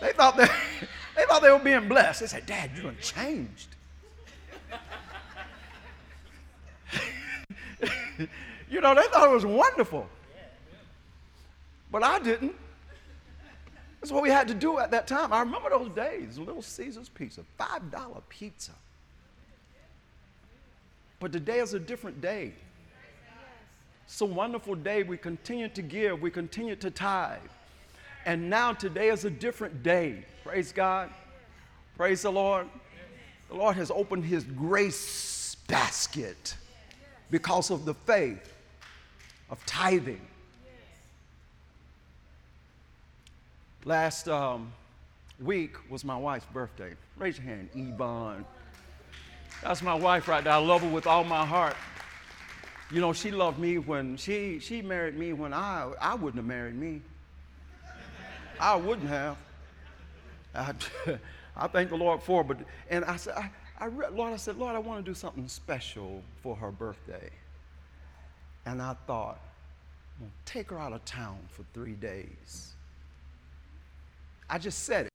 They thought they, they thought they were being blessed. They said, Dad, you done changed. you know, they thought it was wonderful. But I didn't. That's what we had to do at that time. I remember those days, Little Caesar's pizza, $5 pizza. But today is a different day. It's a wonderful day. We continue to give, we continue to tithe. And now today is a different day. Praise God. Praise the Lord. The Lord has opened his grace basket because of the faith of tithing. Last um, week was my wife's birthday. Raise your hand, Yvonne. That's my wife right there. I love her with all my heart. You know, she loved me when she, she married me when I, I wouldn't have married me. I wouldn't have. I, I thank the Lord for it. But, and I said, I, I, Lord, I said, Lord, I want to do something special for her birthday. And I thought, well, take her out of town for three days. I just said it.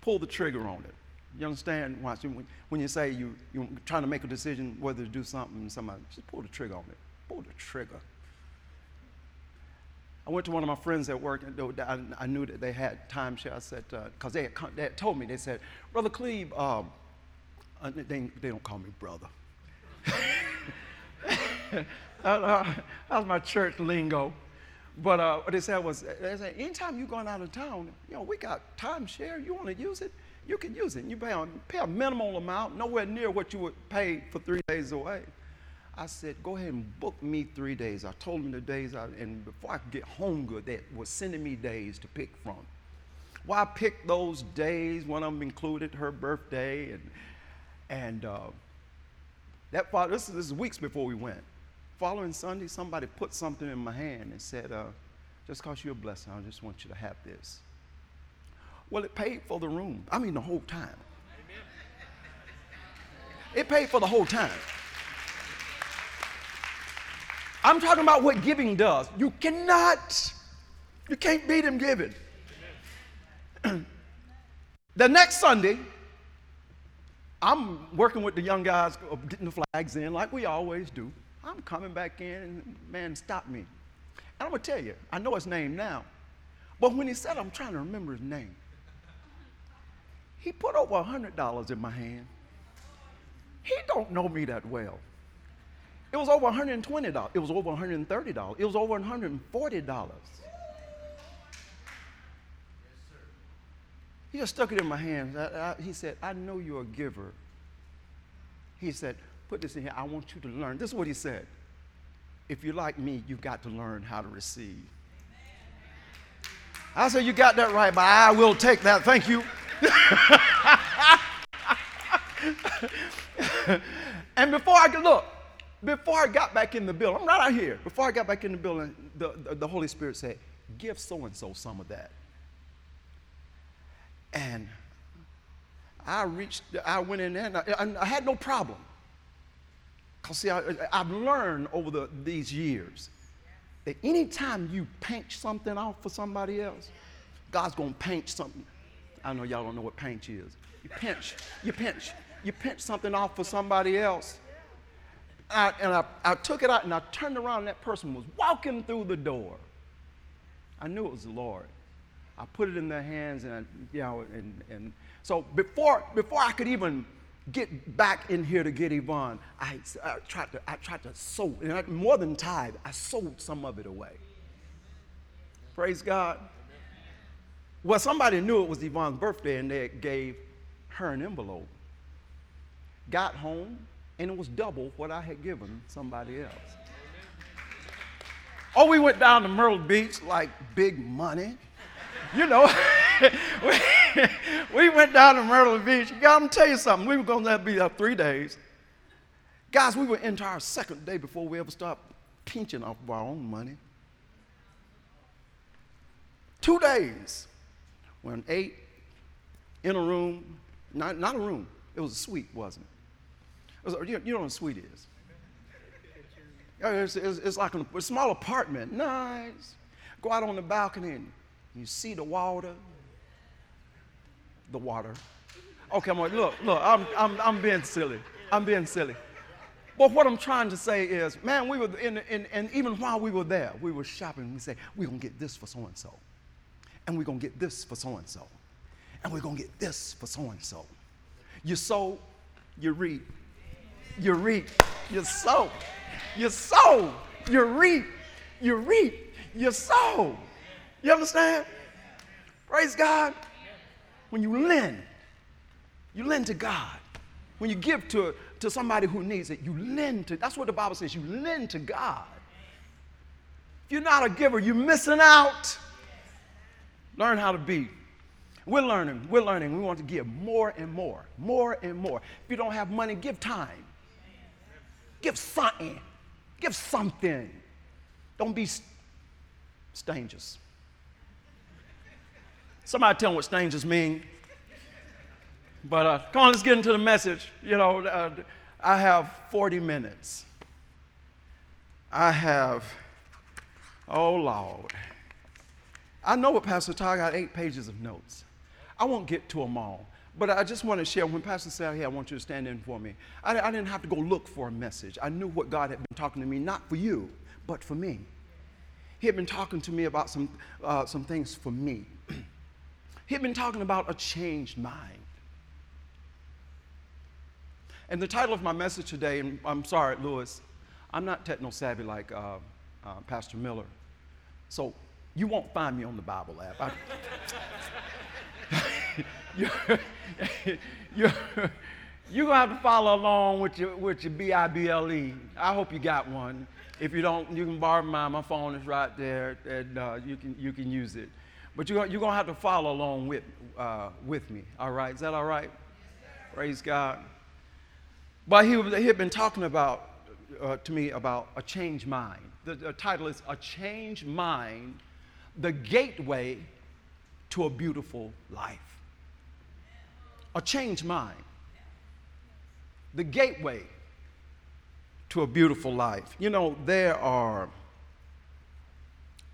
Pull the trigger on it. You understand? Watch When you say you, you're trying to make a decision whether to do something, somebody, just pull the trigger on it. Pull the trigger. I went to one of my friends at work, and I knew that they had timeshare. I said, because uh, they, they, had told me, they said, Brother Cleve, um, uh, they, they don't call me brother. that was my church lingo. But uh, what they said was, they said, anytime you're going out of town, you know, we got timeshare. You want to use it? You can use it. You pay, pay a minimal amount, nowhere near what you would pay for three days away. I said, go ahead and book me three days. I told him the days, I, and before I could get home good, they were sending me days to pick from. Well, I picked those days. One of them included her birthday, and and uh, that this, this is weeks before we went. Following Sunday, somebody put something in my hand and said, uh, "Just cause you're a blessing, I just want you to have this." Well, it paid for the room. I mean, the whole time. It paid for the whole time. I'm talking about what giving does. You cannot, you can't beat him giving. the next Sunday, I'm working with the young guys, getting the flags in like we always do. I'm coming back in, and man stop me. And I'm gonna tell you, I know his name now, but when he said, I'm trying to remember his name. He put over a hundred dollars in my hand. He don't know me that well. It was over $120. It was over $130. It was over $140. He just stuck it in my hands. I, I, he said, I know you're a giver. He said, Put this in here. I want you to learn. This is what he said. If you're like me, you've got to learn how to receive. I said, You got that right, but I will take that. Thank you. and before I could look, before I got back in the building, I'm right out here. Before I got back in the building, the, the, the Holy Spirit said, Give so and so some of that. And I reached, I went in there and I, I had no problem. Because, see, I, have learned over the, these years that anytime you pinch something off for somebody else, God's going to pinch something. I know y'all don't know what pinch is. You pinch, you pinch, you pinch something off for somebody else I, and I, I took it out and I turned around and that person was walking through the door. I knew it was the Lord. I put it in their hands and, I, you know, and, and so before, before I could even get back in here to get Yvonne, I, I tried to, I tried to sow, and I, more than tithe, I sold some of it away. Praise God. Well, somebody knew it was Yvonne's birthday and they gave her an envelope. Got home, and it was double what I had given somebody else. Oh, we went down to Myrtle Beach like big money. You know, we, we went down to Myrtle Beach. God, I'm gonna tell you something. We were going to be there three days. Guys, we were into our second day before we ever stopped pinching off of our own money. Two days. When ate in a room, not, not a room, it was a suite, wasn't it? You know what a suite is? Oh, it's, it's, it's like a, small apartment, nice. Go out on the balcony and you see the water, the water. Okay, I'm like, look, look, I'm, I'm, I'm being silly. I'm being silly. But what I'm trying to say is, man, we were in, in, and even while we were there, we were shopping. We say, we're gonna get this for so and so, and we're gonna get this for so and so, and we're gonna get this for so and so. You sow, you reap. You reap. You sow. You sow. You reap. You reap. You sow. You understand? Praise God. When you lend, you lend to God. When you give to to somebody who needs it. You lend to, that's what the Bible says, you lend to God. If you're not a giver, you're missing out. Learn how to be. We're learning, we're learning. We want to give more and more, more and more. If you don't have money, give time. Give something. Give something. Don't be strangers. Somebody tell me what strangers mean. But uh, come on, let's get into the message. You know, uh, I have 40 minutes. I have, oh Lord. I know what Pastor Todd got eight pages of notes. I won't get to them all. But I just want to share when Pastor said, Hey, I want you to stand in for me. I, I didn't have to go look for a message. I knew what God had been talking to me, not for you, but for me. He had been talking to me about some, uh, some things for me. he had been talking about a changed mind. And the title of my message today, and I'm sorry, Lewis, I'm not techno savvy like uh, uh, Pastor Miller. So you won't find me on the Bible app. you're, you're, you're going to have to follow along with your, with your B-I-B-L-E. I hope you got one. If you don't, you can borrow mine. My phone is right there, and uh, you, can, you can use it. But you're, you're going to have to follow along with, uh, with me, all right? Is that all right? Praise God. But he, he had been talking about uh, to me about a changed mind. The, the title is A Changed Mind, the Gateway to a Beautiful Life. A changed mind, the gateway to a beautiful life. You know, there are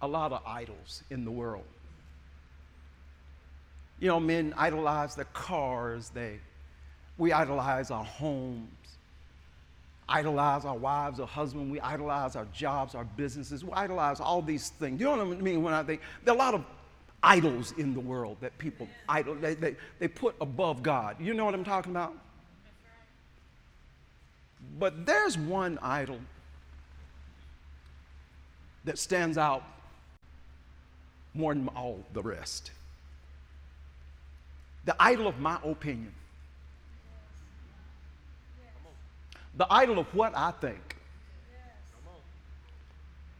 a lot of idols in the world. You know, men idolize their cars, they, we idolize our homes idolize our wives or husbands, we idolize our jobs, our businesses, we idolize all these things. You know what I mean when I think there are a lot of idols in the world that people idol they, they, they put above God. You know what I'm talking about? But there's one idol that stands out more than all the rest. The idol of my opinion. the idol of what I think.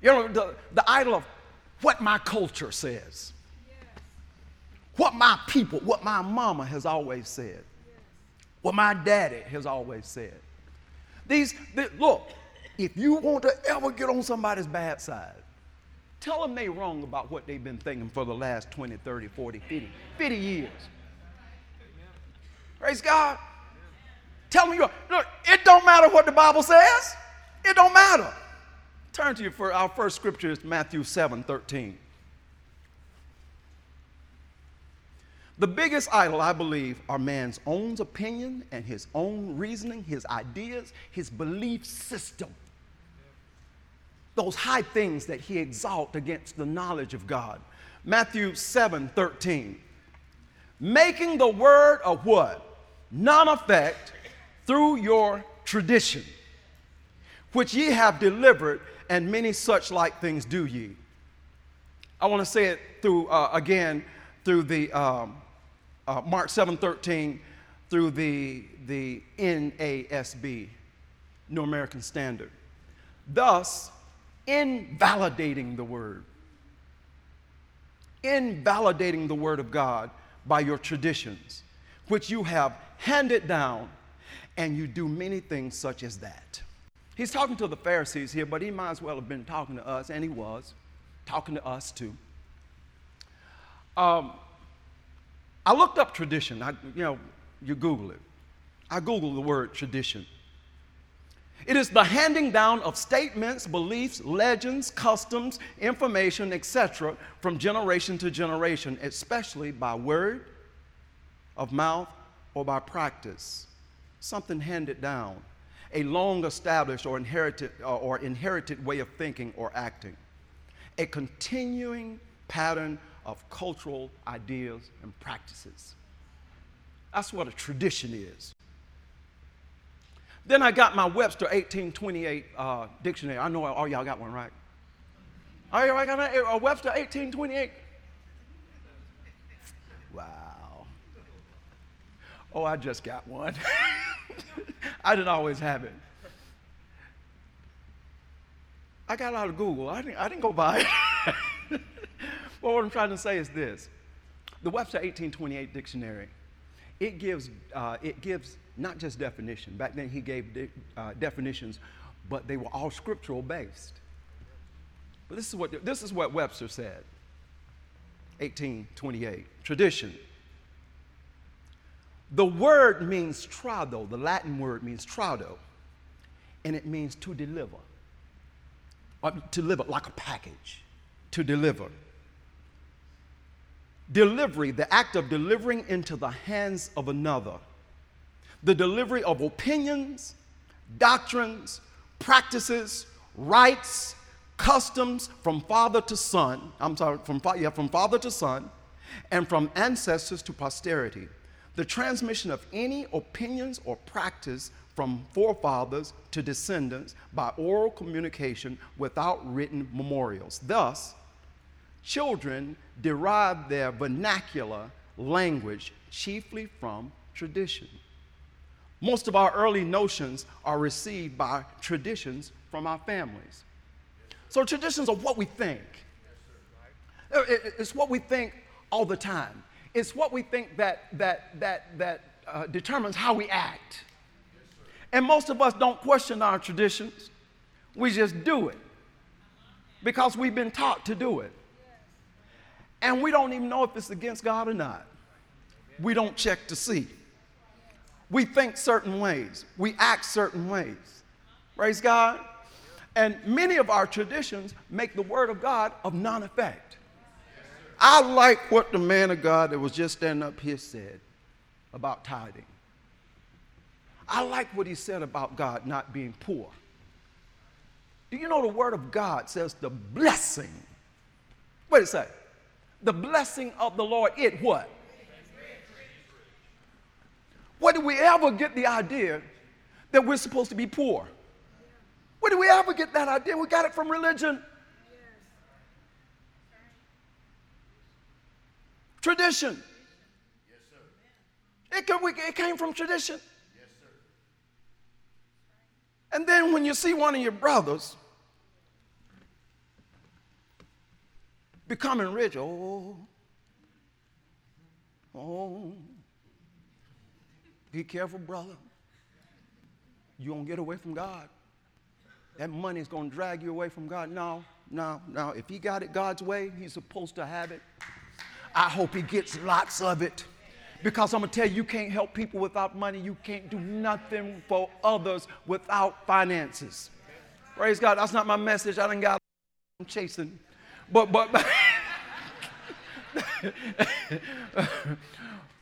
You know, the, the idol of what my culture says, what my people, what my mama has always said, what my daddy has always said. These, the, look, if you want to ever get on somebody's bad side, tell them they wrong about what they've been thinking for the last 20, 30, 40, 50, 50 years. Praise God. Tell me, you're, look, it don't matter what the Bible says. It don't matter. Turn to you for our first scripture is Matthew 7 13. The biggest idol, I believe, are man's own opinion and his own reasoning, his ideas, his belief system. Those high things that he exalts against the knowledge of God. Matthew 7 13. Making the word of what? Non effect through your tradition, which ye have delivered, and many such like things do ye. I want to say it through, uh, again, through the um, uh, Mark 7:13, through the, the NASB, New American Standard. Thus, invalidating the word, invalidating the word of God by your traditions, which you have handed down and you do many things such as that. He's talking to the Pharisees here, but he might as well have been talking to us, and he was talking to us too. Um, I looked up tradition. I, you know, you Google it. I Googled the word tradition. It is the handing down of statements, beliefs, legends, customs, information, etc., from generation to generation, especially by word, of mouth or by practice, something handed down, a long established or inherited, or inherited way of thinking or acting, a continuing pattern of cultural ideas and practices. That's what a tradition is. Then I got my Webster 1828 uh, dictionary. I know all y'all got one, right? All right, I got a Webster 1828. Wow. Oh, I just got one. I didn't always have it. I got out of Google. I didn't, I didn't go buy it. well, what I'm trying to say is this the Webster 1828 dictionary, it gives, uh, it gives not just definition. Back then, he gave de- uh, definitions, but they were all scriptural based. But this is what, this is what Webster said 1828. Tradition. The word means trado, the Latin word means trado, and it means to deliver. Or to deliver like a package, to deliver. Delivery, the act of delivering into the hands of another. The delivery of opinions, doctrines, practices, rights, customs from father to son. I'm sorry, from, yeah, from father to son, and from ancestors to posterity the transmission of any opinions or practice from forefathers to descendants by oral communication without written memorials. Thus, children derive their vernacular language chiefly from tradition. Most of our early notions are received by traditions from our families. So, traditions are what we think. It's what we think all the time. It's what we think that, that, that, that uh, determines how we act. And most of us don't question our traditions, we just do it because we've been taught to do it. And we don't even know if it's against God or not. We don't check to see. We think certain ways, we act certain ways. Praise God. And many of our traditions make the Word of God of non effect. I like what the man of God that was just standing up here said about tithing. I like what he said about God not being poor. Do you know the word of God says the blessing? What did it say? The blessing of the Lord, it what? Where did we ever get the idea that we're supposed to be poor? Where did we ever get that idea? We got it from religion. Tradition. Yes, sir. It, we, it came from tradition. Yes, sir. And then when you see one of your brothers becoming rich, oh, oh, be careful, brother. You won't get away from God. That money is going to drag you away from God. No, no, no. If he got it God's way, he's supposed to have it. I hope he gets lots of it. Because I'm going to tell you, you can't help people without money. You can't do nothing for others without finances. Praise God. That's not my message. I didn't got I'm chasing. But, but,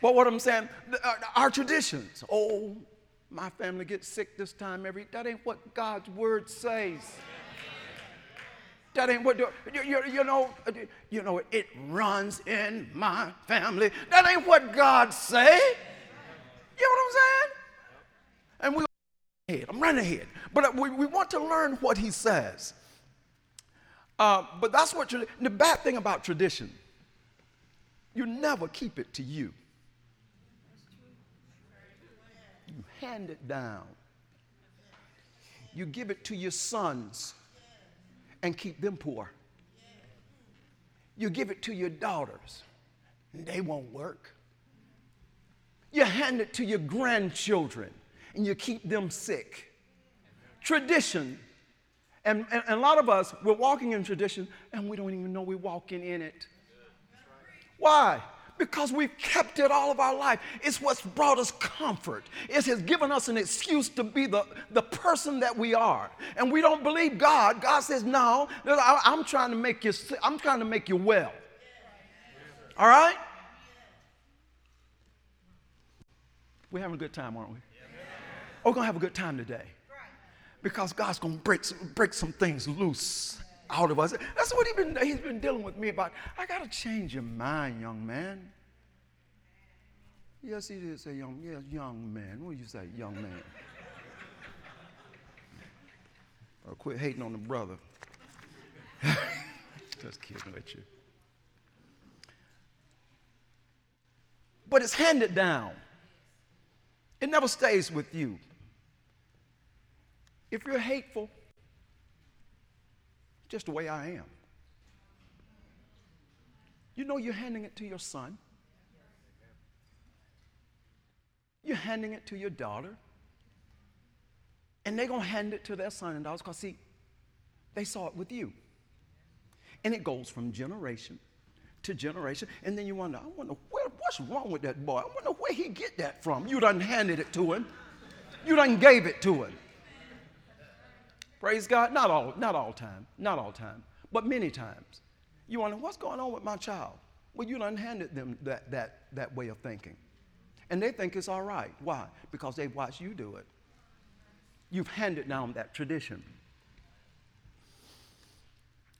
but, what I'm saying, uh, our traditions. Oh, my family gets sick this time every, that ain't what God's word says. That ain't what you, you, you know. You know it runs in my family. That ain't what God say. You know what I'm saying? And we. I'm running ahead, but we, we want to learn what He says. Uh, but that's what the bad thing about tradition. You never keep it to you. You hand it down. You give it to your sons and keep them poor. You give it to your daughters, and they won't work. You hand it to your grandchildren, and you keep them sick. Tradition. And, and, and, a lot of us, we're walking in tradition, and we don't even know we're walking in it. Why? Because we've kept it all of our life. It's what's brought us comfort. It has given us an excuse to be the, the person that we are. And we don't believe God. God says, No, I'm trying to make you I'm trying to make you well. All right? We're having a good time, aren't we? We're going to have a good time today. Because God's going to break break some things loose out of us. That's what he been, he's been dealing with me about. I got to change your mind, young man. Yes, he did say young, yes, young man. What do you say, young man? or quit hating on the brother. Just kidding with you. But it's handed down. It never stays with you. If you're hateful, just the way I am. You know you're handing it to your son. You're handing it to your daughter. And they're going to hand it to their son and daughters because, see, they saw it with you. And it goes from generation to generation. And then you wonder, I wonder, where, what's wrong with that boy? I wonder where he get that from. You done handed it to him. You done gave it to him. Praise God. Not all, not all time. Not all time. But many times. You wonder, what's going on with my child? Well, you done handed them that, that, that way of thinking. And they think it's all right. Why? Because they've watched you do it. You've handed down that tradition.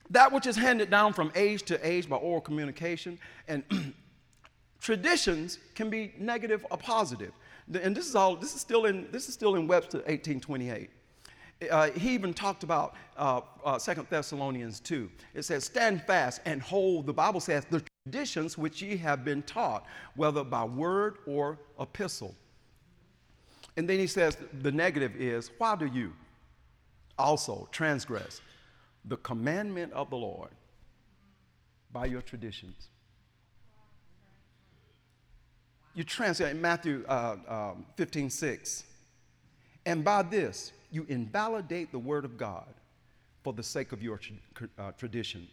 That which is handed down from age to age by oral communication and traditions can be negative or positive. And this is all, this is still in, this is still in Webster 1828. Uh, he even talked about uh, uh, 2 Thessalonians 2. It says, Stand fast and hold, the Bible says, the traditions which ye have been taught, whether by word or epistle. And then he says, The negative is, Why do you also transgress the commandment of the Lord by your traditions? You translate in Matthew uh, um, 15 6. And by this, you invalidate the word of God for the sake of your uh, tradition.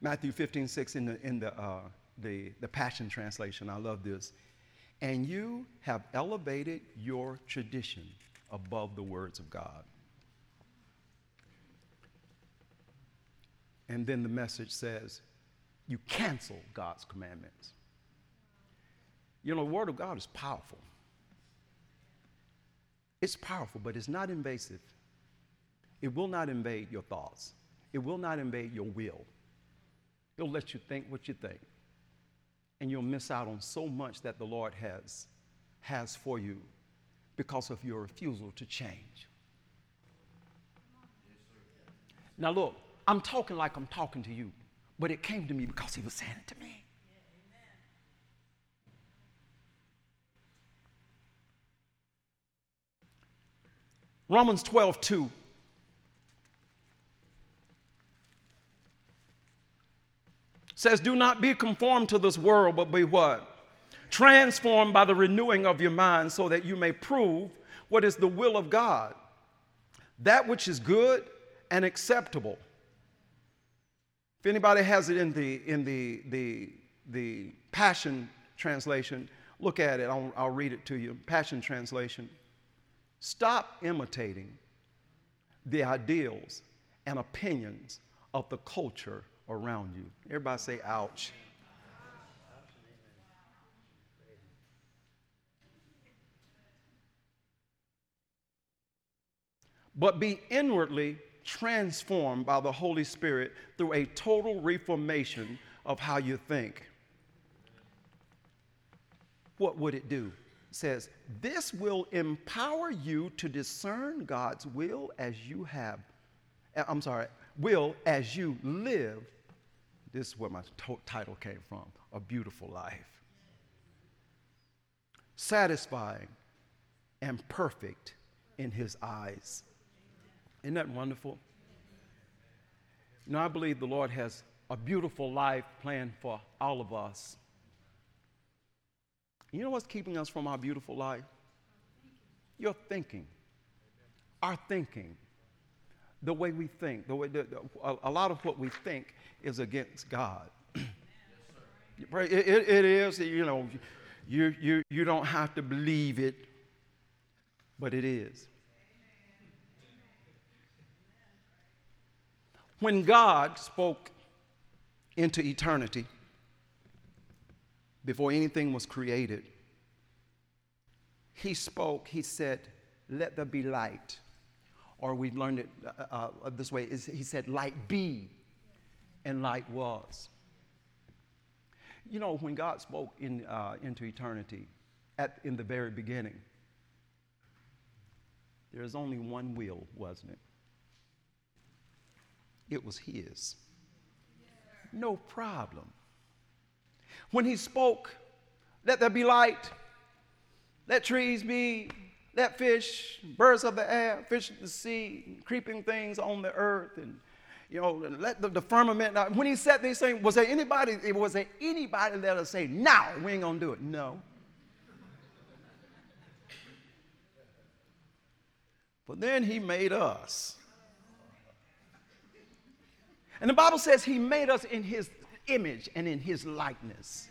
Matthew 15, 6 in the, in the, uh, the, the Passion Translation. I love this. And you have elevated your tradition above the words of God. And then the message says, you cancel God's commandments. You know, the Word of God is powerful. It's powerful, but it's not invasive. It will not invade your thoughts, it will not invade your will. It'll let you think what you think. And you'll miss out on so much that the Lord has, has for you because of your refusal to change. Now, look, I'm talking like I'm talking to you, but it came to me because He was saying it to me. Romans 12, 2. Says, Do not be conformed to this world, but be what? Transformed by the renewing of your mind, so that you may prove what is the will of God, that which is good and acceptable. If anybody has it in the, in the, the, the Passion Translation, look at it. I'll, I'll read it to you. Passion Translation. Stop imitating the ideals and opinions of the culture around you. Everybody say, ouch. But be inwardly transformed by the Holy Spirit through a total reformation of how you think. What would it do? Says, This will empower you to discern God's will as you have, uh, I'm sorry, will as you live. This is where my title came from A Beautiful Life. Satisfying and perfect in His eyes. Isn't that wonderful? You know, I believe the Lord has a beautiful life planned for all of us. You know what's keeping us from our beautiful life? Your thinking. Our thinking. The way we think. The way, the, the, a, a, lot of what we think is against God. it, it, it is, you know, you, you, you don't have to believe it, but it is. When God spoke into eternity, before anything was created, he spoke, he said, Let there be light. Or we learned it uh, uh, this way is he said, Light be, and light was. You know, when God spoke in, uh, into eternity at, in the very beginning, there was only one will, wasn't it? It was His. No problem. When He spoke, let there be light, let trees be, let fish, birds of the air, fish of the sea, creeping things on the earth, and you know, let the, the firmament. Now, when he said these things, was there anybody? Was there anybody there to say, "No, we ain't gonna do it"? No. But then he made us. And the Bible says he made us in his image and in his likeness.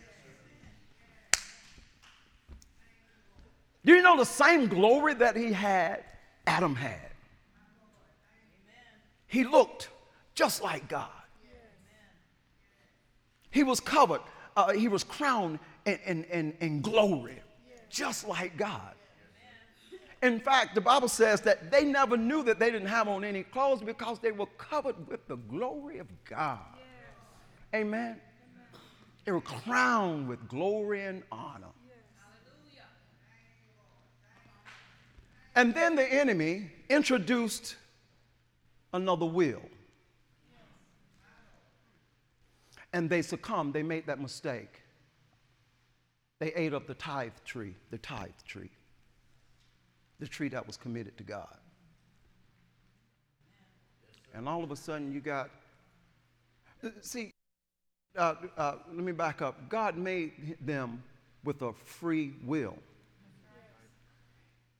Do you know the same glory that he had, Adam had? He looked just like God. He was covered, uh, he was crowned in, in, in, in glory, just like God. In fact, the Bible says that they never knew that they didn't have on any clothes because they were covered with the glory of God. Amen. They were crowned with glory and honor. And then the enemy introduced another will. And they succumbed, they made that mistake. They ate up the tithe tree, the tithe tree, the tree that was committed to God. And all of a sudden, you got, see, uh, uh, let me back up. God made them with a free will.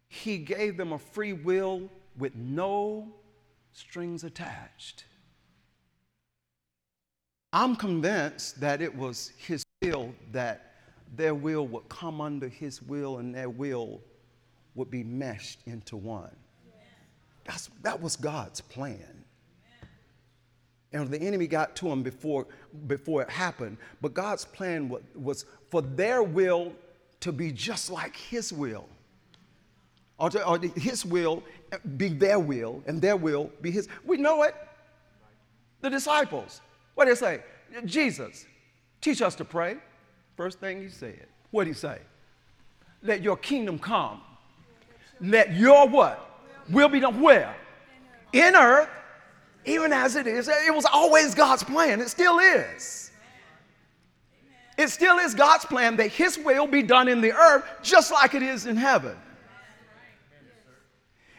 He gave them a free will with no strings attached. I'm convinced that it was His will that their will would come under His will and their will would be meshed into one. That's, that was God's plan. And the enemy got to them before, before it happened. But God's plan was, was for their will to be just like His will or, to, or his will be their will, and their will be his. We know it. The disciples, what did they say? Jesus, teach us to pray. First thing he said. What did he say? Let your kingdom come. Let your what? Will be done where? In earth, even as it is. It was always God's plan. It still is. It still is God's plan that his will be done in the earth just like it is in heaven.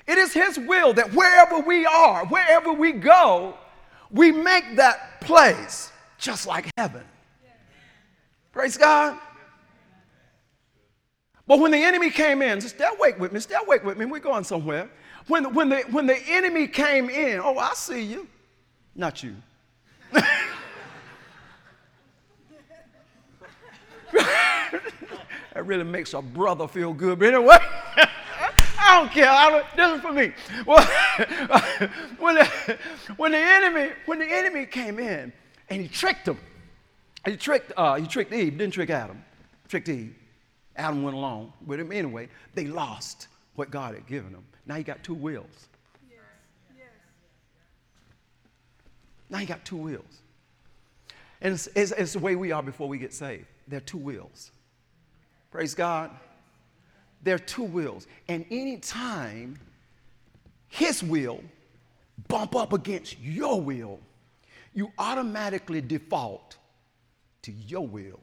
It is His will that wherever we are, wherever we go, we make that place just like heaven. Praise God. But when the enemy came in, just stay awake with me, stay awake with me, we're going somewhere. When, when, the, when the enemy came in, oh, I see you. Not you. that really makes a brother feel good. But anyway. I don't care. I don't, this is for me. Well, when, the, when the enemy when the enemy came in and he tricked him, he tricked uh, he tricked Eve, didn't trick Adam, tricked Eve. Adam went along with him anyway. They lost what God had given them. Now you got two wills. Yes. Yes. Now you got two wills. And it's, it's, it's the way we are before we get saved. There are two wills. Praise God. There are two wills. And anytime his will bump up against your will, you automatically default to your will.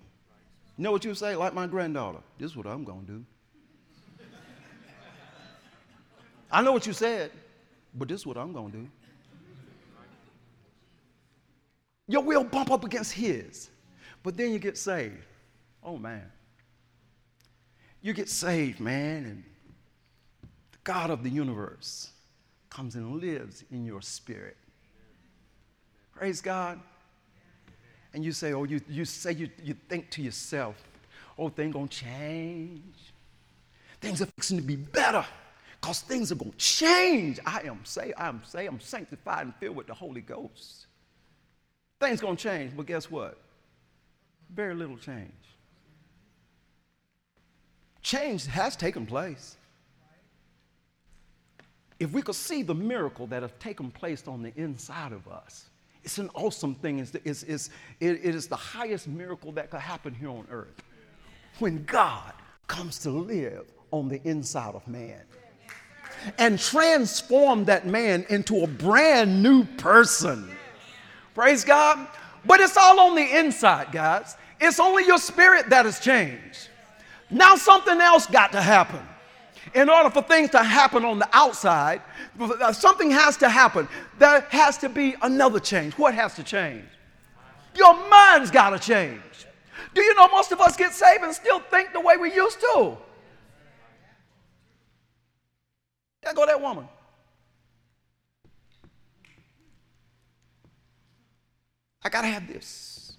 You know what you say? Like my granddaughter, this is what I'm going to do. I know what you said, but this is what I'm going to do. Your will bump up against his, but then you get saved. Oh man you get saved, man, and the God of the universe comes and lives in your spirit. Praise God. And you say, oh, you, you say, you, you think to yourself, oh, things gonna change. Things are fixing to be better because things are gonna change. I am say, I am say, I'm sanctified and filled with the Holy Ghost. Things gonna change, but guess what? Very little change change has taken place. If we could see the miracle that has taken place on the inside of us, it's an awesome thing. It's, it's, it's, it, it is the highest miracle that could happen here on earth. When God comes to live on the inside of man and transform that man into a brand new person. Praise God. But it's all on the inside, guys. It's only your spirit that has changed. Now something else got to happen. In order for things to happen on the outside, something has to happen. There has to be another change. What has to change? Your mind's got to change. Do you know most of us get saved and still think the way we used to? There go that woman. I got to have this.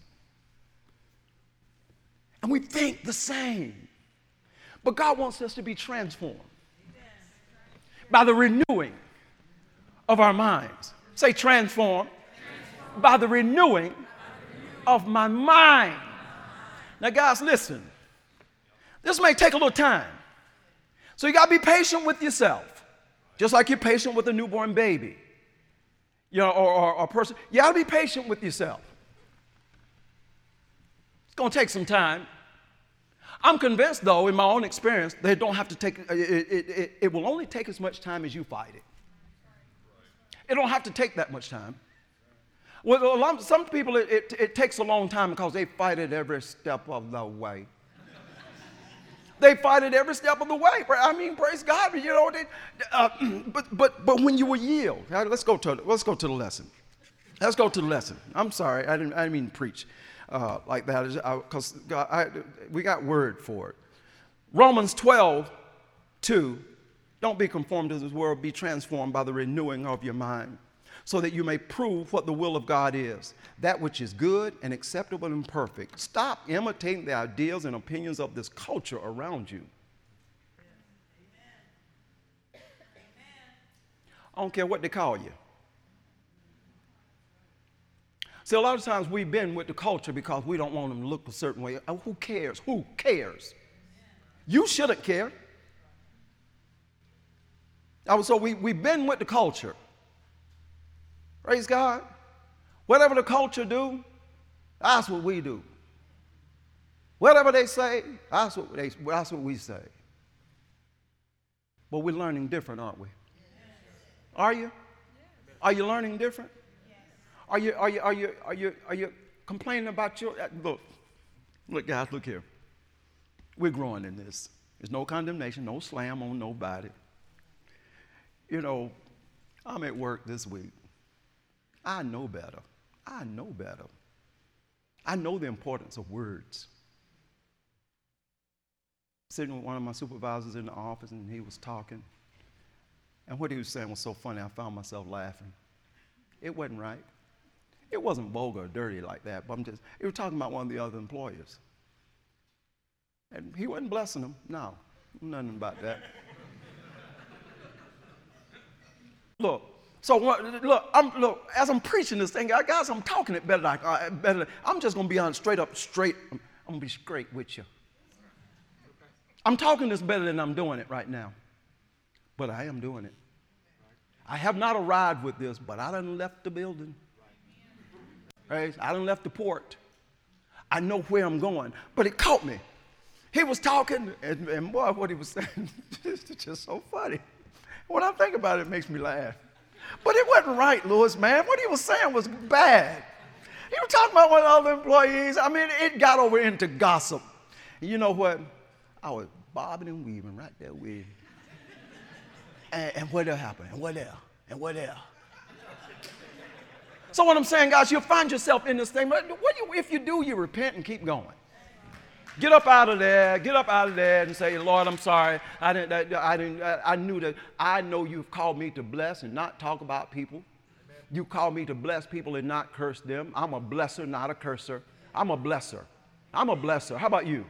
And we think the same. But God wants us to be transformed by the renewing of our minds. Say, transform, transform. by the renewing of my mind. Now, guys, listen. This may take a little time. So you got to be patient with yourself, just like you're patient with a newborn baby you know, or, a person. You got to be patient with yourself. It's going to take some time. I'm convinced, though, in my own experience, they don't have to take, uh, it, it, it, it will only take as much time as you fight it. It don't have to take that much time. Well, some people, it, it, it, takes a long time because they fight it every step of the way. They fight it every step of the way. I mean, praise God, you know. They, uh, but, but, but when you will yield, let's go to, let's go to the lesson. Let's go to the lesson. I'm sorry, I didn't, I didn't mean preach uh, like that because we got word for it. Romans 12, 2. Don't be conformed to this world, be transformed by the renewing of your mind, so that you may prove what the will of God is, that which is good and acceptable and perfect. Stop imitating the ideas and opinions of this culture around you. I don't care what they call you. See, a lot of times we've been with the culture because we don't want them to look a certain way. Oh, who cares? Who cares? You shouldn't care. So we, we've been with the culture. Praise God. Whatever the culture do, that's what we do. Whatever they say, that's what, they, that's what we say. But we're learning different, aren't we? Are you? Are you learning different? Are you, are you, are you, are you, are you complaining about your, uh, look, look guys, look here. We're growing in this. There's no condemnation, no slam on nobody. You know, I'm at work this week. I know better. I know better. I know the importance of words. Sitting with one of my supervisors in the office, and he was talking. And what he was saying was so funny, I found myself laughing. It wasn't right. It wasn't vulgar or dirty like that, but I'm just, he was talking about one of the other employers. And he wasn't blessing them. No, nothing about that. look, so look, I'm, look, as I'm preaching this thing, guys, I'm talking it better. Like, uh, better. I'm just gonna be on straight up, straight. I'm, I'm gonna be straight with you. I'm talking this better than I'm doing it right now, but I am doing it. I have not arrived with this, but I done left the building. Right? I done left the port. I know where I'm going. But it caught me. He was talking, and, and boy, what he was saying is just so funny. When I think about it, it makes me laugh. But it wasn't right, Lewis, man. What he was saying was bad. He was talking about one of the employees. I mean, it got over into gossip. And you know what? I was bobbing and weaving right there with him. And, and what else happened? And what else? And what else? So what I'm saying, guys, you'll find yourself in this thing. But what you, if you do, you repent and keep going. Get up out of there. Get up out of there and say, Lord, I'm sorry. I didn't. I, didn't. I knew that. I know you've called me to bless and not talk about people. You called me to bless people and not curse them. I'm a blesser, not a curser. I'm a blesser. I'm a blesser. How about you?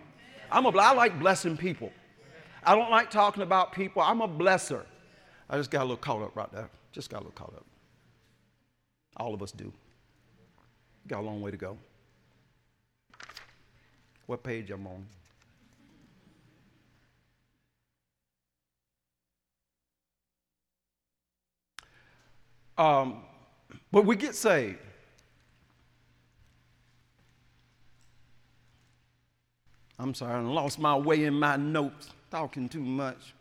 I'm a. I like blessing people. I don't like talking about people. I'm a blesser. I just got a little caught up right there. Just got a little caught up. All of us do. Got a long way to go. What page I'm on? Um, but we get saved. I'm sorry, I lost my way in my notes, talking too much.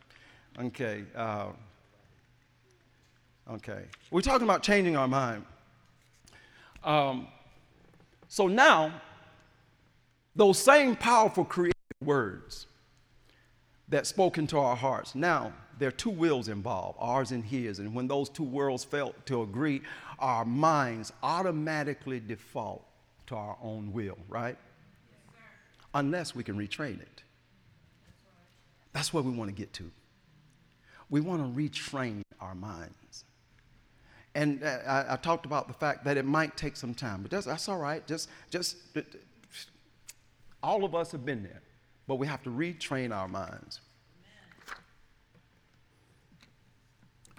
Okay. Uh, okay. We're talking about changing our mind. Um, so now, those same powerful creative words that spoke into our hearts, now there are two wills involved, ours and his. And when those two wills fail to agree, our minds automatically default to our own will, right? Yes, Unless we can retrain it. That's where we want to get to. We want to retrain our minds. And uh, I, I, talked about the fact that it might take some time, but that's, that's all right. Just, just, all of us have been there, but we have to retrain our minds.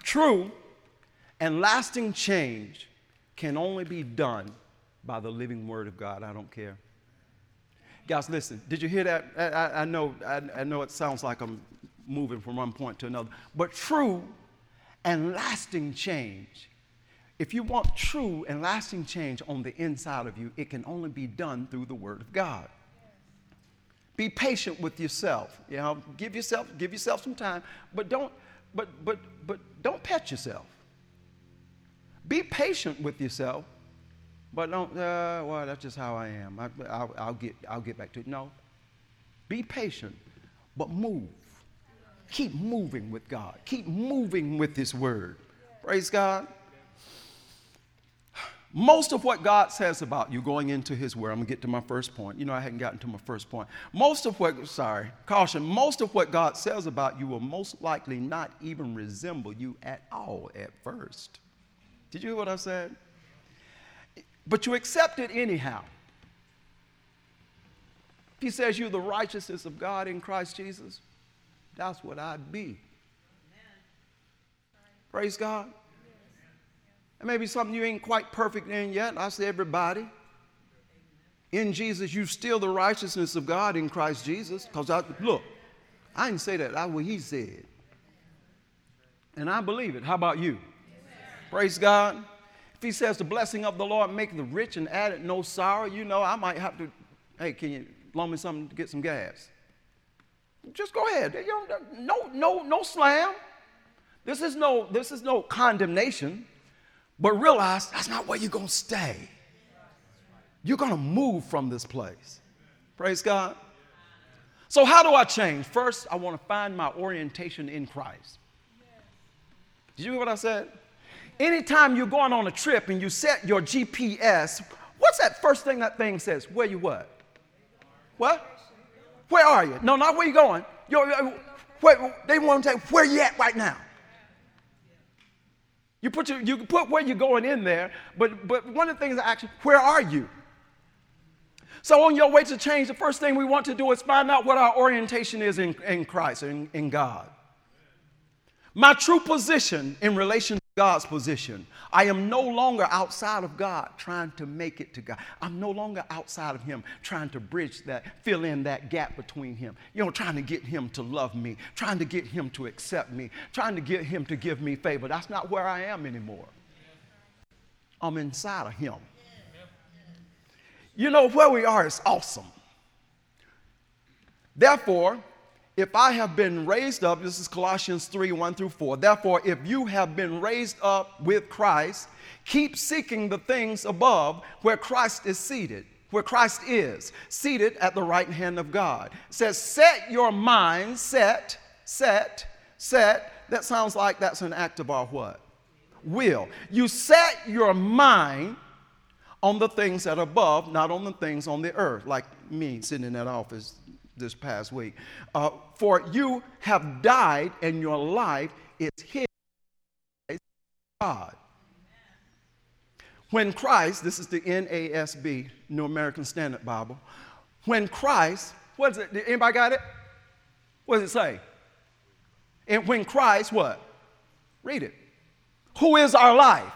True and lasting change can only be done by the living word of God. I don't care. Guys, listen, did you hear that? I, I know, I, I know it sounds like I'm moving from one point to another, but true and lasting change if you want true and lasting change on the inside of you, it can only be done through the Word of God. Be patient with yourself. You know, give yourself, give yourself some time, but don't, but, but, but don't pet yourself. Be patient with yourself, but don't, uh, well, that's just how I am. I, I'll, I'll, get, I'll get back to it. No. Be patient, but move. Keep moving with God. Keep moving with His Word. Praise God. Most of what God says about you going into His Word, I'm gonna get to my first point. You know, I hadn't gotten to my first point. Most of what, sorry, caution, most of what God says about you will most likely not even resemble you at all at first. Did you hear what I said? But you accept it anyhow. If He says you're the righteousness of God in Christ Jesus, that's what I'd be. Praise God. It may be something you ain't quite perfect in yet. I say everybody. In Jesus, you still the righteousness of God in Christ Jesus. Because I look, I didn't say that. That's what he said. And I believe it. How about you? Praise God. If he says the blessing of the Lord make the rich and add it no sorrow, you know, I might have to, hey, can you loan me something to get some gas? Just go ahead. No, no, no slam. This is no, this is no condemnation. But realize that's not where you're going to stay. You're going to move from this place. Praise God. So, how do I change? First, I want to find my orientation in Christ. Did you hear what I said? Anytime you're going on a trip and you set your GPS, what's that first thing that thing says? Where you what? What? Where are you? No, not where you going. You're, where, they want to say, where you at right now? You put, your, you put where you're going in there, but, but one of the things that actually, where are you? So, on your way to change, the first thing we want to do is find out what our orientation is in, in Christ, in, in God. My true position in relation to God's position. I am no longer outside of God trying to make it to God. I'm no longer outside of Him trying to bridge that, fill in that gap between Him. You know, trying to get Him to love me, trying to get Him to accept me, trying to get Him to give me favor. That's not where I am anymore. I'm inside of Him. You know, where we are is awesome. Therefore, if I have been raised up, this is Colossians 3 1 through 4. Therefore, if you have been raised up with Christ, keep seeking the things above where Christ is seated, where Christ is, seated at the right hand of God. It says, Set your mind, set, set, set. That sounds like that's an act of our what? Will. You set your mind on the things that are above, not on the things on the earth, like me sitting in that office this past week. Uh, for you have died, and your life is hid God. When Christ, this is the NASB, New American Standard Bible, when Christ, what is it? Anybody got it? What does it say? And when Christ, what? Read it. Who is our life?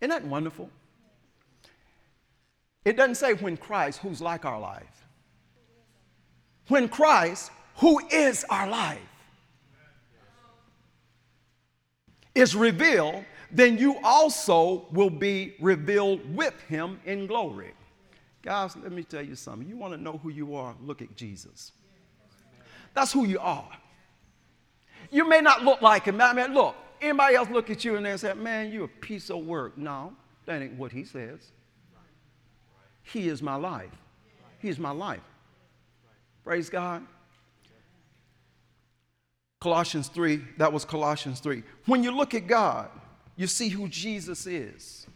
Isn't that wonderful? It doesn't say when Christ, who's like our life when Christ, who is our life, is revealed, then you also will be revealed with him in glory. Guys, let me tell you something. You want to know who you are? Look at Jesus. That's who you are. You may not look like him. I mean, look, anybody else look at you and they say, man, you're a piece of work. No, that ain't what he says. He is my life. He is my life. Praise God. Colossians 3, that was Colossians 3. When you look at God, you see who Jesus is.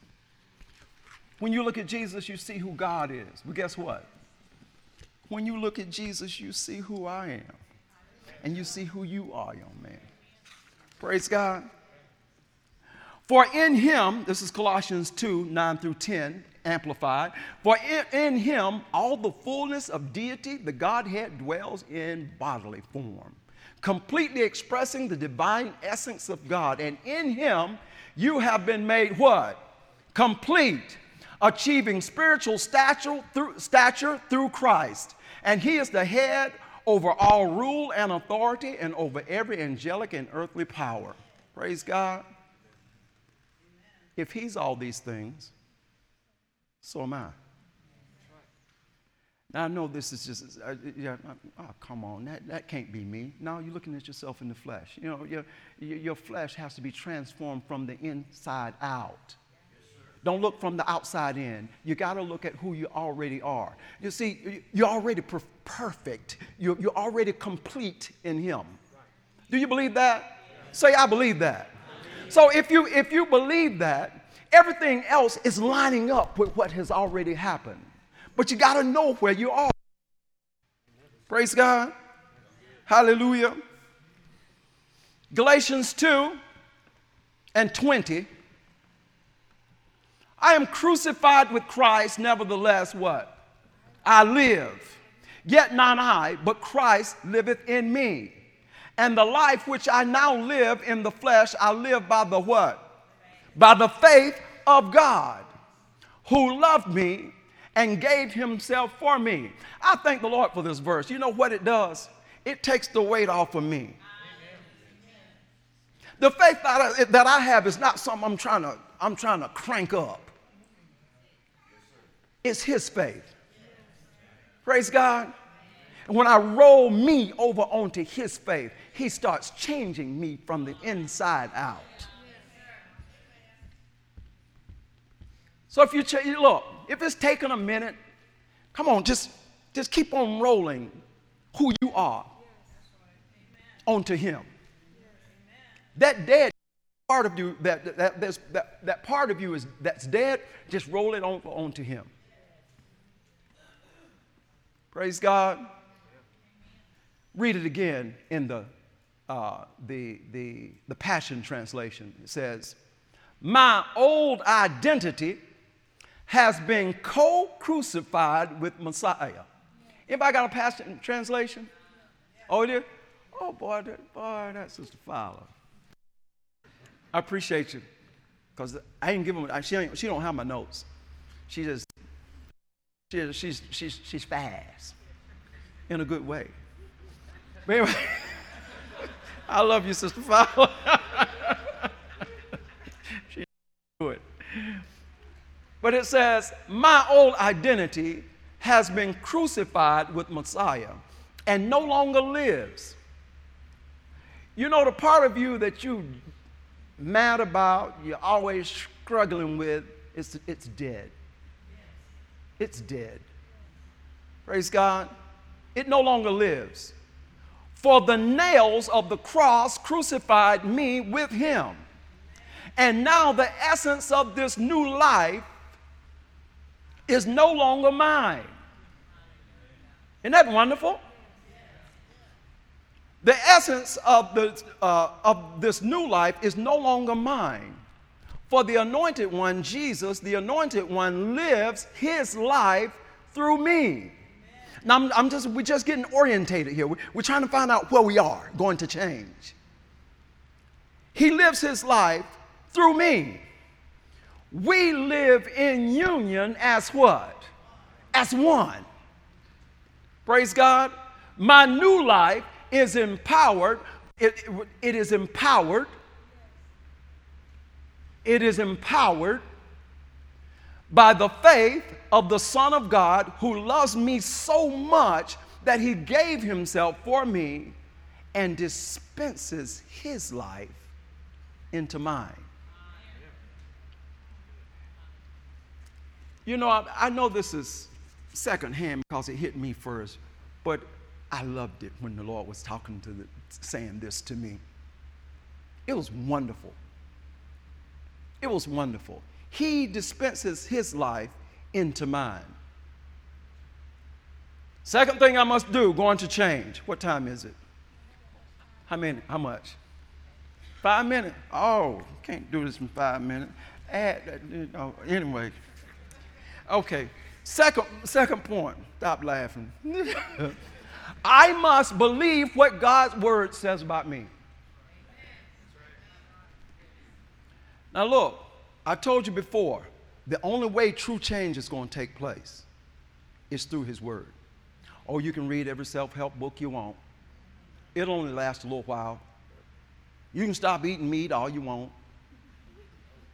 When you look at Jesus, you see who God is. But guess what? When you look at Jesus, you see who I am. And you see who you are, young man. Praise God. For in him, this is Colossians 2 9 through 10, amplified. For in, in him, all the fullness of deity, the Godhead dwells in bodily form completely expressing the divine essence of God. And in Him, you have been made what? Complete, achieving spiritual stature through, stature through Christ. And He is the head over all rule and authority and over every angelic and earthly power. Praise God. If He's all these things, so am I. Now, I know this is just, uh, yeah, oh, come on, that, that can't be me. Now you're looking at yourself in the flesh. You know, your, your flesh has to be transformed from the inside out. Don't look from the outside in. You got to look at who you already are. You see, you're already per- perfect, you're, you're already complete in Him. Do you believe that? Say, I believe that. So if you, if you believe that, everything else is lining up with what has already happened. But you got to know where you are. Praise God. Hallelujah. Galatians 2 and 20. I am crucified with Christ, nevertheless, what? I live. Yet not I, but Christ liveth in me. And the life which I now live in the flesh, I live by the what? By the faith of God, who loved me and gave himself for me. I thank the Lord for this verse. You know what it does? It takes the weight off of me. The faith that I, that I have is not something I'm trying to, I'm trying to crank up. It's his faith. Praise God. And when I roll me over onto his faith, he starts changing me from the inside out. So if you ch- look, if it's taken a minute, come on, just, just keep on rolling who you are onto Him. That dead part of you, that, that, that, that part of you is, that's dead, just roll it on, onto Him. Praise God. Read it again in the, uh, the, the, the Passion Translation. It says, My old identity has been co-crucified with Messiah. Anybody got a passion translation? Oh, dear. Oh, boy, that, boy, that's Sister Fowler. I appreciate you because I ain't give them. She, she don't have my notes. She just, she, she's, she's, she's fast in a good way. But anyway, I love you, Sister Fowler. she do it. But it says, My old identity has been crucified with Messiah and no longer lives. You know, the part of you that you're mad about, you're always struggling with, it's, it's dead. It's dead. Praise God. It no longer lives. For the nails of the cross crucified me with him. And now the essence of this new life is no longer mine. Isn't that wonderful? The essence of, the, uh, of this new life is no longer mine. For the anointed one, Jesus, the anointed one, lives his life through me. Now, I'm, I'm just, we're just getting orientated here. We're, we're trying to find out where we are going to change. He lives his life through me we live in union as what? As one. Praise God. My new life is empowered. It, it, is empowered it is empowered by the faith of the Son of God who loves me so much that he gave himself for me and dispenses his life into mine. You know, I, I know this is secondhand because it hit me first, but I loved it when the Lord was talking to the, saying this to me. It was wonderful. It was wonderful. He dispenses his life into mine. Second thing I must do, going to change. What time is it? How many? How much? Five minutes? Oh, can't do this in five minutes. Add, you know, anyway. Okay. Second, second point. Stop laughing. I must believe what God's word says about me. Now, look, I told you before, the only way true change is going to take place is through His Word. Or oh, you can read every self help book you want, it'll only last a little while. You can stop eating meat all you want.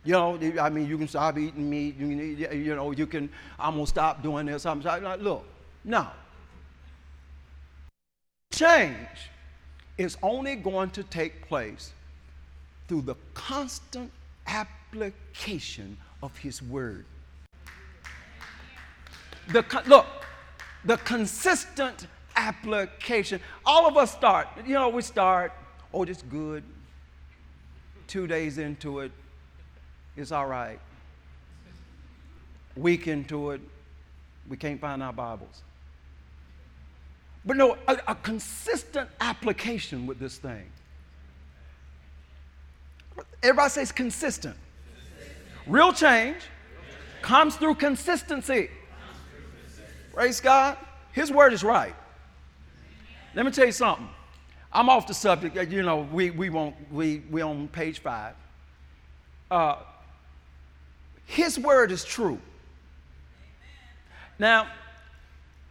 You know, I mean, you can stop eating meat. You, can, you know, you can, I'm going to stop doing this. I'm sorry. Look, no. Change is only going to take place through the constant application of His Word. The, look, the consistent application. All of us start, you know, we start, oh, it's good. Two days into it, it's all right. Week into it, we can't find our Bibles. But no, a, a consistent application with this thing. Everybody says consistent. Real change comes through consistency. Praise God. His word is right. Let me tell you something. I'm off the subject. You know, we, we won't, we, we on page five. Uh, his word is true. Now,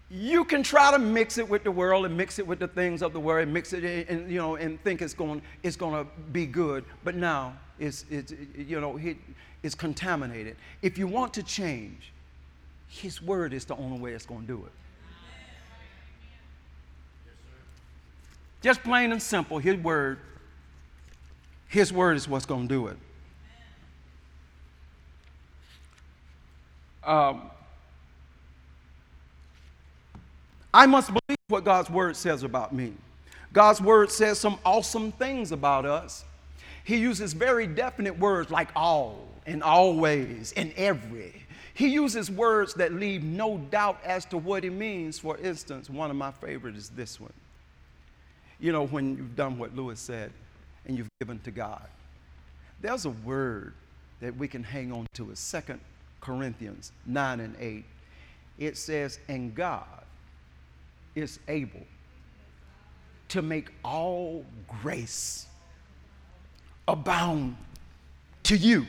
you can try to mix it with the world and mix it with the things of the world and mix it and you know and think it's going it's going to be good but now it's, it's you know it, it's contaminated. If you want to change his word is the only way it's going to do it. Just plain and simple his word his word is what's going to do it um, I must believe what God's word says about me. God's word says some awesome things about us. He uses very definite words like all and always and every. He uses words that leave no doubt as to what he means. For instance, one of my favorites is this one. You know, when you've done what Lewis said and you've given to God, there's a word that we can hang on to. a 2 Corinthians 9 and 8. It says, And God is able to make all grace abound to you,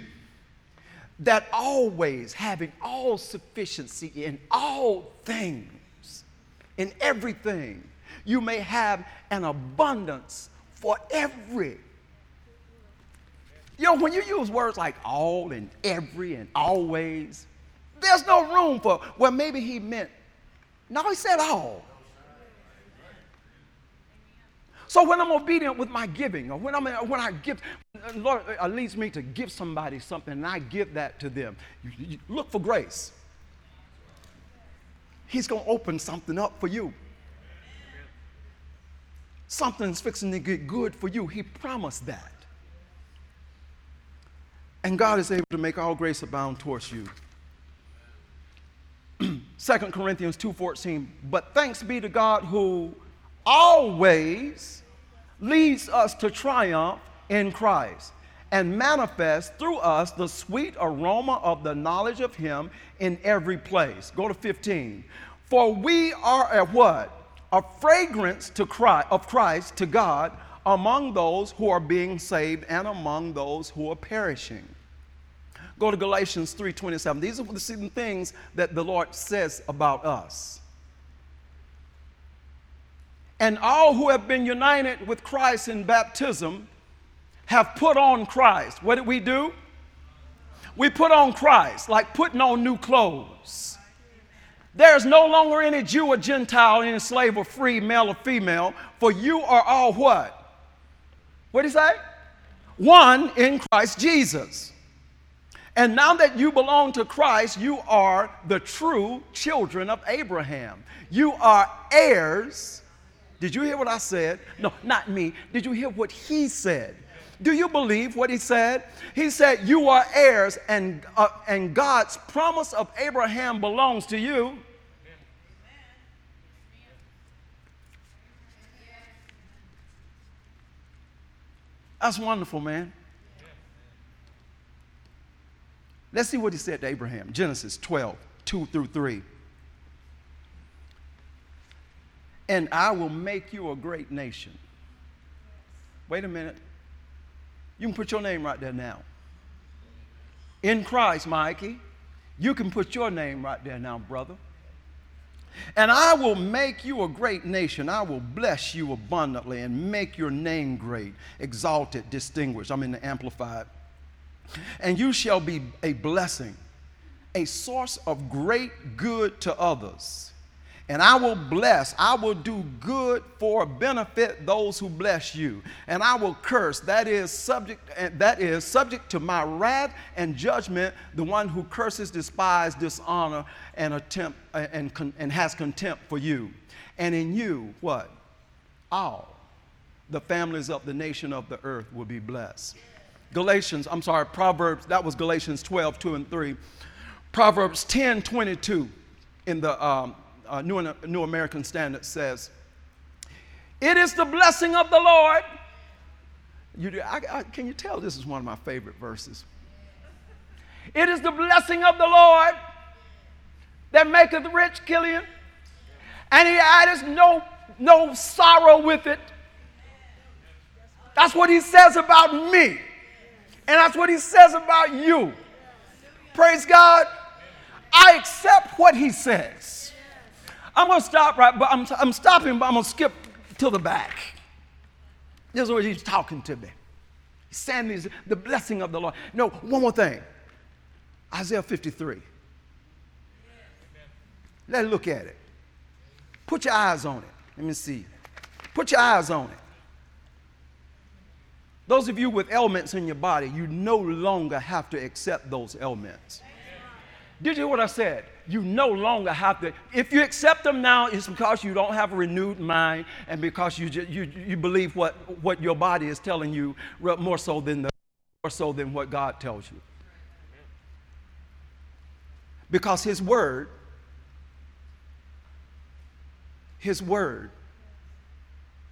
that always having all sufficiency in all things, in everything, you may have an abundance for every. You know, when you use words like all and every and always, there's no room for, well, maybe he meant, no, he said all. So when I'm obedient with my giving, or when, I'm, when I give, Lord leads me to give somebody something, and I give that to them, you, you look for grace. He's going to open something up for you. Something's fixing to get good for you. He promised that. And God is able to make all grace abound towards you. 2 Corinthians 2:14 But thanks be to God who always leads us to triumph in Christ and manifests through us the sweet aroma of the knowledge of Him in every place. Go to 15. For we are a what? A fragrance to Christ, of Christ to God among those who are being saved and among those who are perishing. Go to Galatians 3:27. These are the things that the Lord says about us. And all who have been united with Christ in baptism have put on Christ. What did we do? We put on Christ, like putting on new clothes. There is no longer any Jew or Gentile, any slave or free, male or female, for you are all what? What did he say? One in Christ Jesus. And now that you belong to Christ, you are the true children of Abraham. You are heirs. Did you hear what I said? No, not me. Did you hear what he said? Do you believe what he said? He said, You are heirs, and, uh, and God's promise of Abraham belongs to you. That's wonderful, man. Let's see what he said to Abraham. Genesis 12, 2 through 3. And I will make you a great nation. Wait a minute. You can put your name right there now. In Christ, Mikey, you can put your name right there now, brother. And I will make you a great nation. I will bless you abundantly and make your name great, exalted, distinguished. I'm in the Amplified. And you shall be a blessing, a source of great good to others. And I will bless, I will do good for benefit those who bless you. And I will curse, that is subject, that is subject to my wrath and judgment, the one who curses, despises, dishonor, and attempt and, and has contempt for you. And in you, what? All the families of the nation of the earth will be blessed. Galatians, I'm sorry, Proverbs, that was Galatians 12, 2 and 3. Proverbs 10, 22 in the um, uh, New, New American Standard says, It is the blessing of the Lord. You, I, I, can you tell this is one of my favorite verses? It is the blessing of the Lord that maketh rich, Killian, and he addeth no, no sorrow with it. That's what he says about me. And that's what he says about you. Praise God. I accept what he says. I'm going to stop right, but I'm, I'm stopping, but I'm going to skip to the back. This is where he's talking to me. He's saying the blessing of the Lord. No, one more thing. Isaiah 53. Let's look at it. Put your eyes on it. Let me see. Put your eyes on it. Those of you with ailments in your body, you no longer have to accept those ailments. Did you hear what I said? You no longer have to. If you accept them now, it's because you don't have a renewed mind and because you, just, you, you believe what, what your body is telling you more so than the, more so than what God tells you. Because His Word, His Word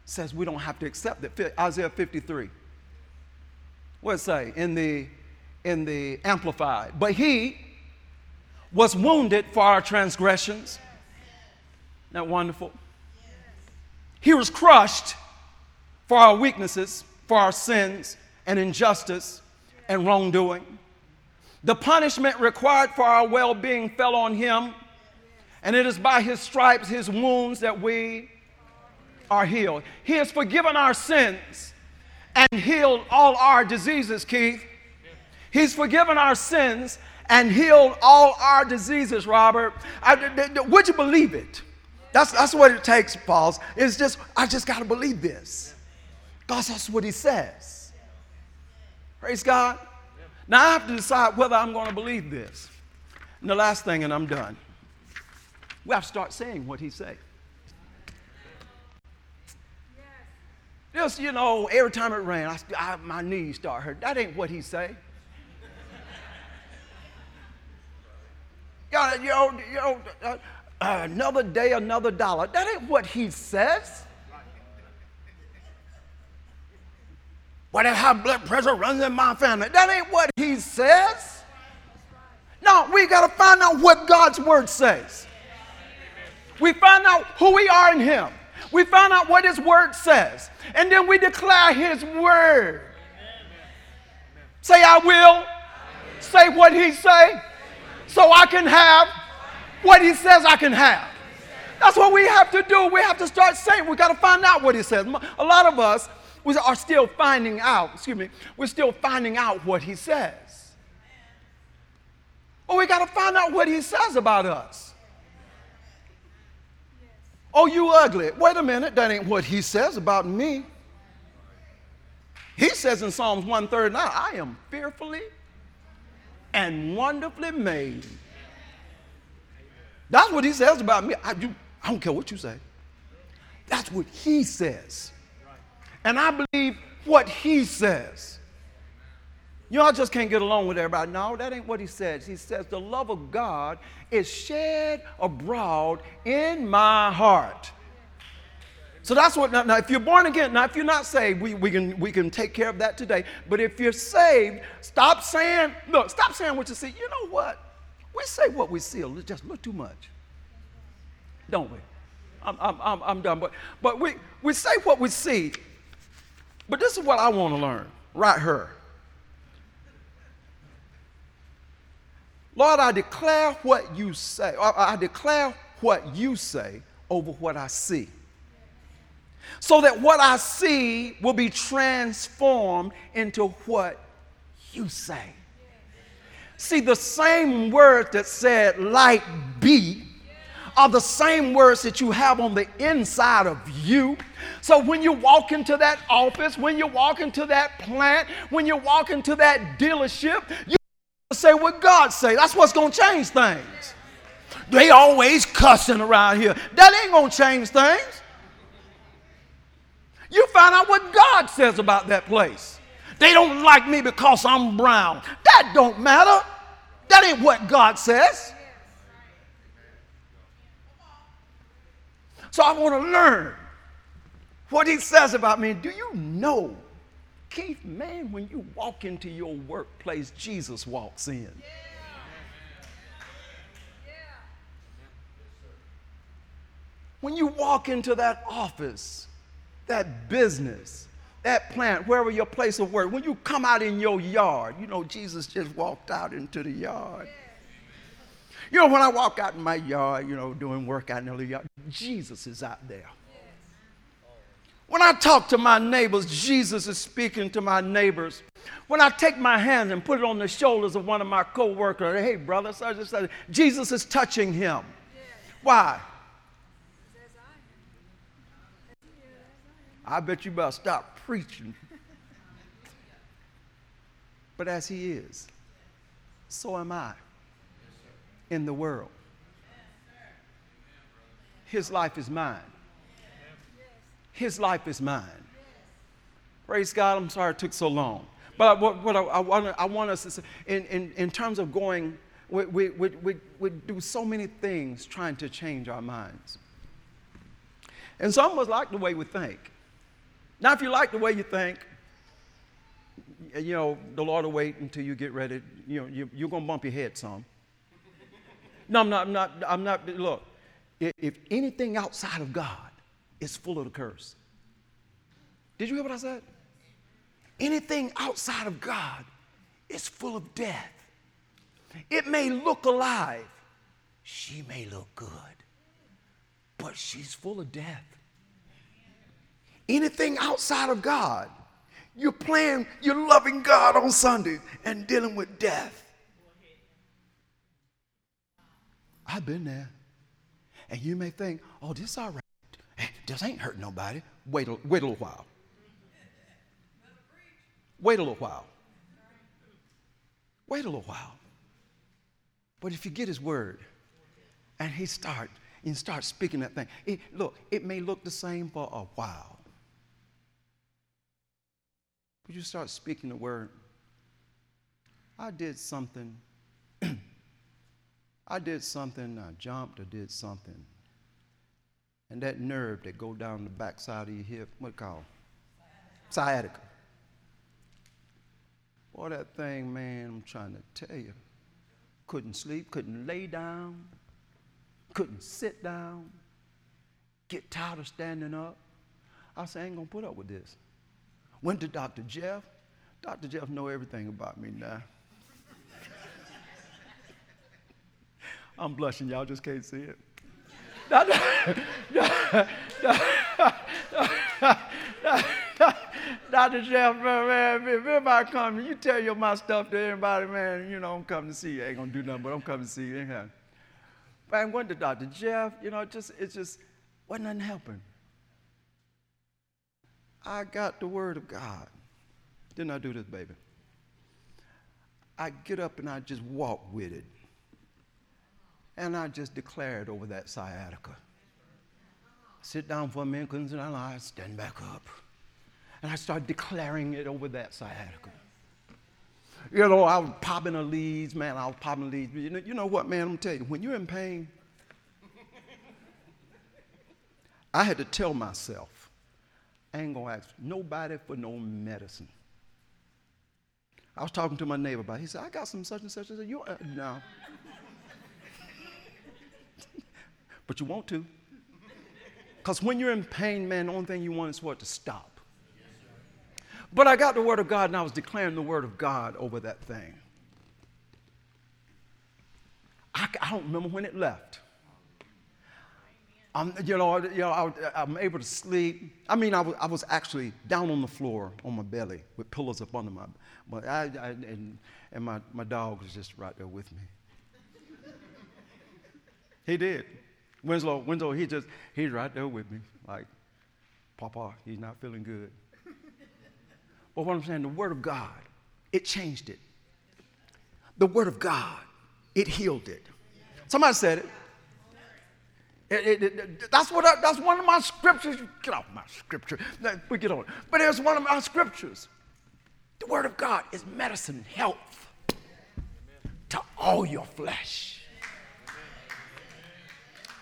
says we don't have to accept it. Isaiah 53 what it say? In the in the amplified. But he was wounded for our transgressions. Isn't that wonderful? He was crushed for our weaknesses for our sins and injustice and wrongdoing. The punishment required for our well-being fell on him and it is by his stripes his wounds that we are healed. He has forgiven our sins and healed all our diseases, Keith. He's forgiven our sins and healed all our diseases, Robert. Would you believe it? That's, that's what it takes, Paul. It's just, I just got to believe this. Because that's what he says. Praise God. Now I have to decide whether I'm going to believe this. And the last thing, and I'm done. We have to start saying what he says. Just, you know, every time it rained, I, I, my knees start hurting. That ain't what he say. know, you know, you know uh, uh, another day, another dollar. That ain't what he says. When I have blood pressure runs in my family. That ain't what he says. No, we got to find out what God's word says. We find out who we are in him. We find out what his word says. And then we declare his word. Say, I will. Say what he say. So I can have what he says I can have. That's what we have to do. We have to start saying. We got to find out what he says. A lot of us we are still finding out, excuse me, we're still finding out what he says. Or we got to find out what he says about us. Oh, you ugly. Wait a minute, that ain't what he says about me. He says in Psalms 139, I am fearfully and wonderfully made. That's what he says about me. I, do, I don't care what you say. That's what he says. And I believe what he says. You I just can't get along with everybody. No, that ain't what he says. He says, The love of God is shed abroad in my heart. So that's what, now, now, if you're born again, now if you're not saved, we, we, can, we can take care of that today. But if you're saved, stop saying, look, stop saying what you see. You know what? We say what we see just a little too much, don't we? I'm, I'm, I'm, I'm done. But, but we, we say what we see. But this is what I want to learn right here. Lord, I declare what you say. I declare what you say over what I see. So that what I see will be transformed into what you say. See, the same words that said, light be, are the same words that you have on the inside of you. So when you walk into that office, when you walk into that plant, when you walk into that dealership, you say what God say. That's what's going to change things. They always cussing around here. That ain't going to change things. You find out what God says about that place. They don't like me because I'm brown. That don't matter. That ain't what God says. So I want to learn what he says about me. Do you know, Keith, man, when you walk into your workplace, Jesus walks in. When you walk into that office, that business, that plant, wherever your place of work, when you come out in your yard, you know, Jesus just walked out into the yard. You know, when I walk out in my yard, you know, doing work out in the yard, Jesus is out there. When I talk to my neighbors, Jesus is speaking to my neighbors. When I take my hand and put it on the shoulders of one of my co-workers, hey, brother, such and such, Jesus is touching him. Why? I bet you better stop preaching. But as he is, so am I in the world. His life is mine. His life is mine. Praise God. I'm sorry it took so long. But what, what I, I, want, I want us to say, in, in, in terms of going, we, we, we, we do so many things trying to change our minds. And some of us like the way we think. Now, if you like the way you think, you know, the Lord will wait until you get ready. You know, you, you're going to bump your head some. No, I'm not, I'm not, I'm not, look, if anything outside of God is full of the curse. Did you hear what I said? Anything outside of God is full of death. It may look alive. She may look good, but she's full of death anything outside of God. You're playing, you're loving God on Sunday and dealing with death. I've been there. And you may think, oh, this is all right. Eh, this ain't hurt nobody. Wait a, wait a little while. Wait a little while. Wait a little while. But if you get his word and he start and start speaking that thing, it, look, it may look the same for a while. But you start speaking the word? I did something. I did something, I jumped or did something. And that nerve that go down the backside of your hip, what it called? Sciatica. Boy, that thing, man, I'm trying to tell you. Couldn't sleep, couldn't lay down, couldn't sit down, get tired of standing up. I said, I ain't gonna put up with this. Went to Dr. Jeff. Dr. Jeff know everything about me now. I'm blushing, y'all just can't see it. Dr. Jeff, man, if, if I come, you tell your my stuff to everybody, man, you know, I'm coming to see you. I ain't gonna do nothing, but I'm coming to see you. But I went to Dr. Jeff, you know, just it's just wasn't nothing helping. I got the word of God. Didn't I do this, baby? I get up and I just walk with it. And I just declared over that sciatica. Sit down for a minute, and I stand back up. And I start declaring it over that sciatica. You know, I was popping the leads, man. I was popping the leads. You know, you know what, man? I'm gonna tell you, when you're in pain, I had to tell myself, I ain't gonna ask nobody for no medicine. I was talking to my neighbor about it. He said, I got some such and such. I said, you uh, no. But you want to. Because when you're in pain, man, the only thing you want is what? To stop. But I got the word of God and I was declaring the word of God over that thing. I, I don't remember when it left. I'm, you know, you know I, am able to sleep. I mean, I was, I was actually down on the floor on my belly with pillows up under my, but I, I and, and my, my dog was just right there with me. he did. Winslow, Winslow, he just, he's right there with me. Like, Papa, he's not feeling good. But what I'm saying, the Word of God, it changed it. The Word of God, it healed it. Somebody said it. It, it, it, that's, what I, that's one of my scriptures. Get off my scripture. We get on. But it's one of my scriptures. The Word of God is medicine, health to all your flesh.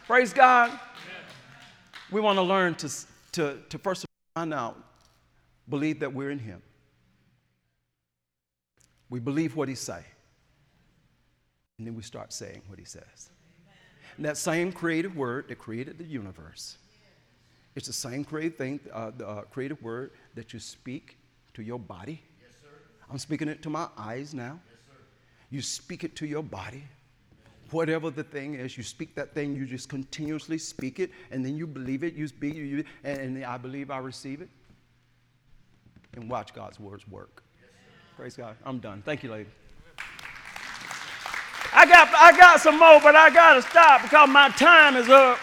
Praise God. We want to learn to, to, to first find out believe that we're in Him. We believe what He say, and then we start saying what He says. And that same creative word that created the universe, it's the same creative thing, uh, the uh, creative word that you speak to your body. Yes, I'm speaking it to my eyes now. Yes, you speak it to your body. Whatever the thing is, you speak that thing, you just continuously speak it, and then you believe it, you speak it, and, and I believe I receive it and watch God's words work. Praise God. I'm done. Thank you, lady. I got, I got some more, but I got to stop because my time is up.